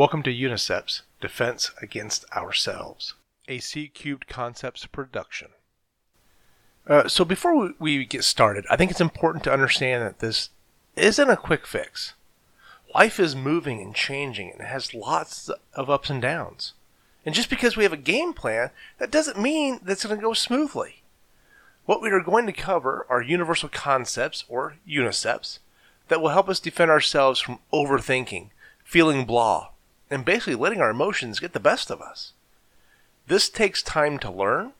Welcome to Uniceps Defense Against Ourselves, a C Cubed Concepts production. Uh, so, before we, we get started, I think it's important to understand that this isn't a quick fix. Life is moving and changing and has lots of ups and downs. And just because we have a game plan, that doesn't mean that's going to go smoothly. What we are going to cover are universal concepts, or uniceps, that will help us defend ourselves from overthinking, feeling blah, and basically letting our emotions get the best of us. This takes time to learn,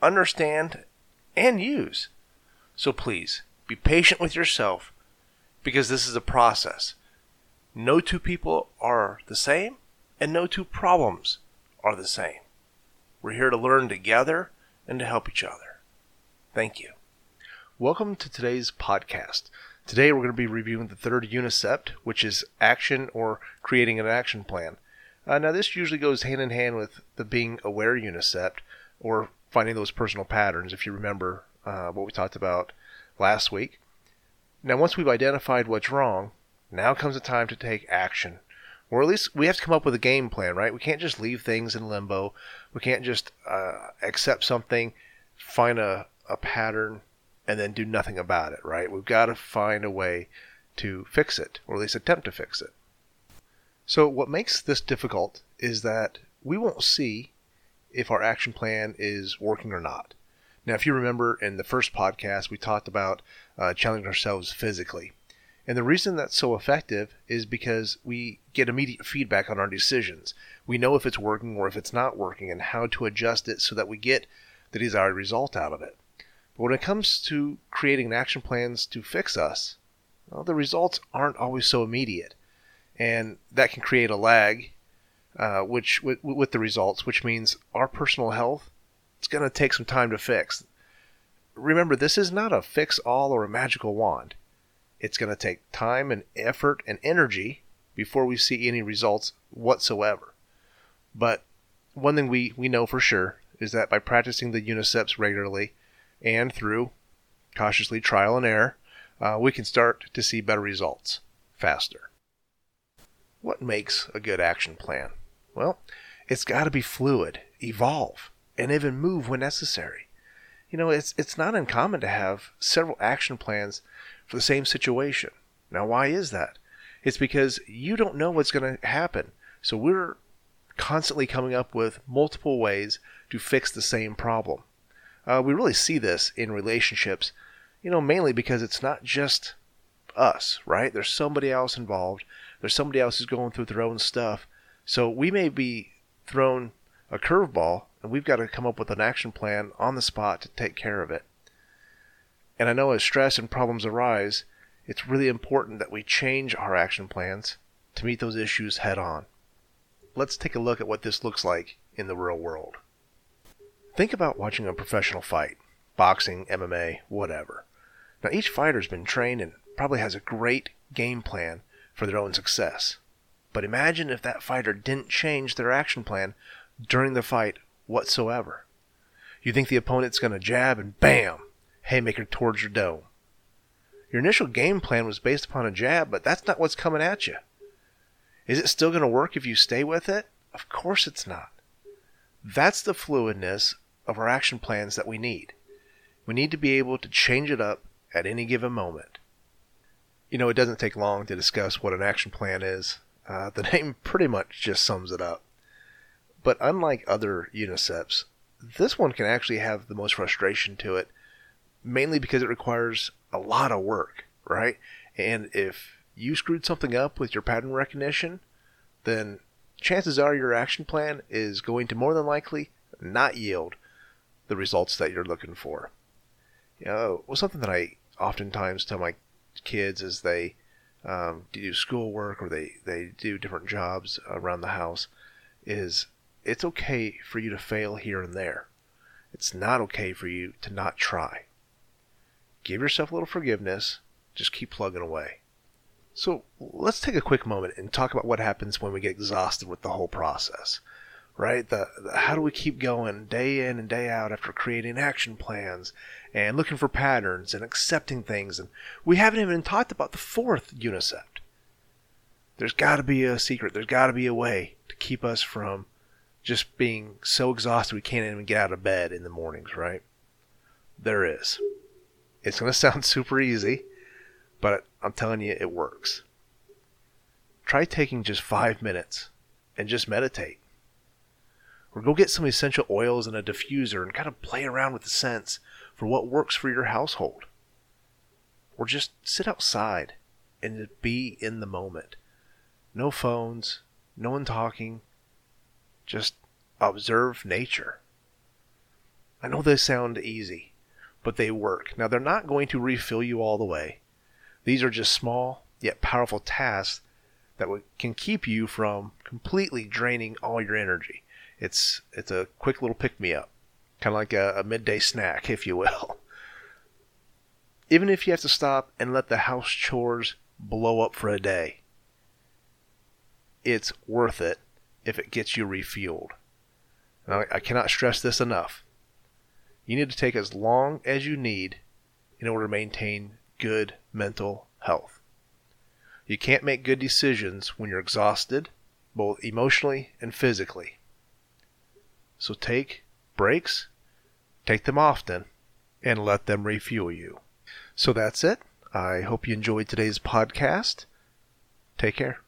understand, and use. So please, be patient with yourself because this is a process. No two people are the same, and no two problems are the same. We're here to learn together and to help each other. Thank you. Welcome to today's podcast. Today we're going to be reviewing the third unicept, which is action or creating an action plan. Uh, now, this usually goes hand in hand with the being aware unicept or finding those personal patterns, if you remember uh, what we talked about last week. Now, once we've identified what's wrong, now comes the time to take action. Or at least we have to come up with a game plan, right? We can't just leave things in limbo. We can't just uh, accept something, find a, a pattern, and then do nothing about it, right? We've got to find a way to fix it, or at least attempt to fix it. So, what makes this difficult is that we won't see if our action plan is working or not. Now, if you remember in the first podcast, we talked about uh, challenging ourselves physically. And the reason that's so effective is because we get immediate feedback on our decisions. We know if it's working or if it's not working and how to adjust it so that we get the desired result out of it. But when it comes to creating action plans to fix us, well, the results aren't always so immediate, and that can create a lag, uh, which with, with the results, which means our personal health it's going to take some time to fix. Remember, this is not a fix all or a magical wand. It's going to take time and effort and energy before we see any results whatsoever. But one thing we, we know for sure is that by practicing the uniceps regularly, and through cautiously trial and error, uh, we can start to see better results faster. What makes a good action plan? Well, it's got to be fluid, evolve, and even move when necessary. You know, it's it's not uncommon to have several action plans for the same situation. Now, why is that? It's because you don't know what's going to happen. So we're constantly coming up with multiple ways to fix the same problem. Uh, we really see this in relationships, you know, mainly because it's not just us, right? There's somebody else involved. There's somebody else who's going through their own stuff. So we may be thrown a curveball, and we've got to come up with an action plan on the spot to take care of it. And I know as stress and problems arise, it's really important that we change our action plans to meet those issues head on. Let's take a look at what this looks like in the real world. Think about watching a professional fight boxing, MMA, whatever. Now, each fighter's been trained and probably has a great game plan for their own success. But imagine if that fighter didn't change their action plan during the fight whatsoever. You think the opponent's going to jab and bam, haymaker towards your dome. Your initial game plan was based upon a jab, but that's not what's coming at you. Is it still going to work if you stay with it? Of course it's not. That's the fluidness of our action plans that we need. We need to be able to change it up at any given moment. You know, it doesn't take long to discuss what an action plan is. Uh, the name pretty much just sums it up. But unlike other uniceps, this one can actually have the most frustration to it, mainly because it requires a lot of work, right? And if you screwed something up with your pattern recognition, then chances are your action plan is going to more than likely not yield the results that you're looking for. You know, well, something that I oftentimes tell my kids as they um, do schoolwork or they, they do different jobs around the house is it's okay for you to fail here and there. It's not okay for you to not try. Give yourself a little forgiveness. Just keep plugging away. So let's take a quick moment and talk about what happens when we get exhausted with the whole process. Right? The, the, how do we keep going day in and day out after creating action plans and looking for patterns and accepting things and we haven't even talked about the fourth unicept. there's got to be a secret. There's got to be a way to keep us from just being so exhausted we can't even get out of bed in the mornings, right? There is. It's going to sound super easy, but I'm telling you, it works. Try taking just five minutes and just meditate. Or go get some essential oils and a diffuser and kind of play around with the scents for what works for your household. Or just sit outside and be in the moment. No phones, no one talking, just observe nature. I know they sound easy, but they work. Now, they're not going to refill you all the way. These are just small yet powerful tasks that can keep you from completely draining all your energy. It's it's a quick little pick me up, kind of like a, a midday snack, if you will. Even if you have to stop and let the house chores blow up for a day, it's worth it if it gets you refueled. Now, I cannot stress this enough. You need to take as long as you need in order to maintain good mental health. You can't make good decisions when you're exhausted, both emotionally and physically. So take breaks, take them often, and let them refuel you. So that's it. I hope you enjoyed today's podcast. Take care.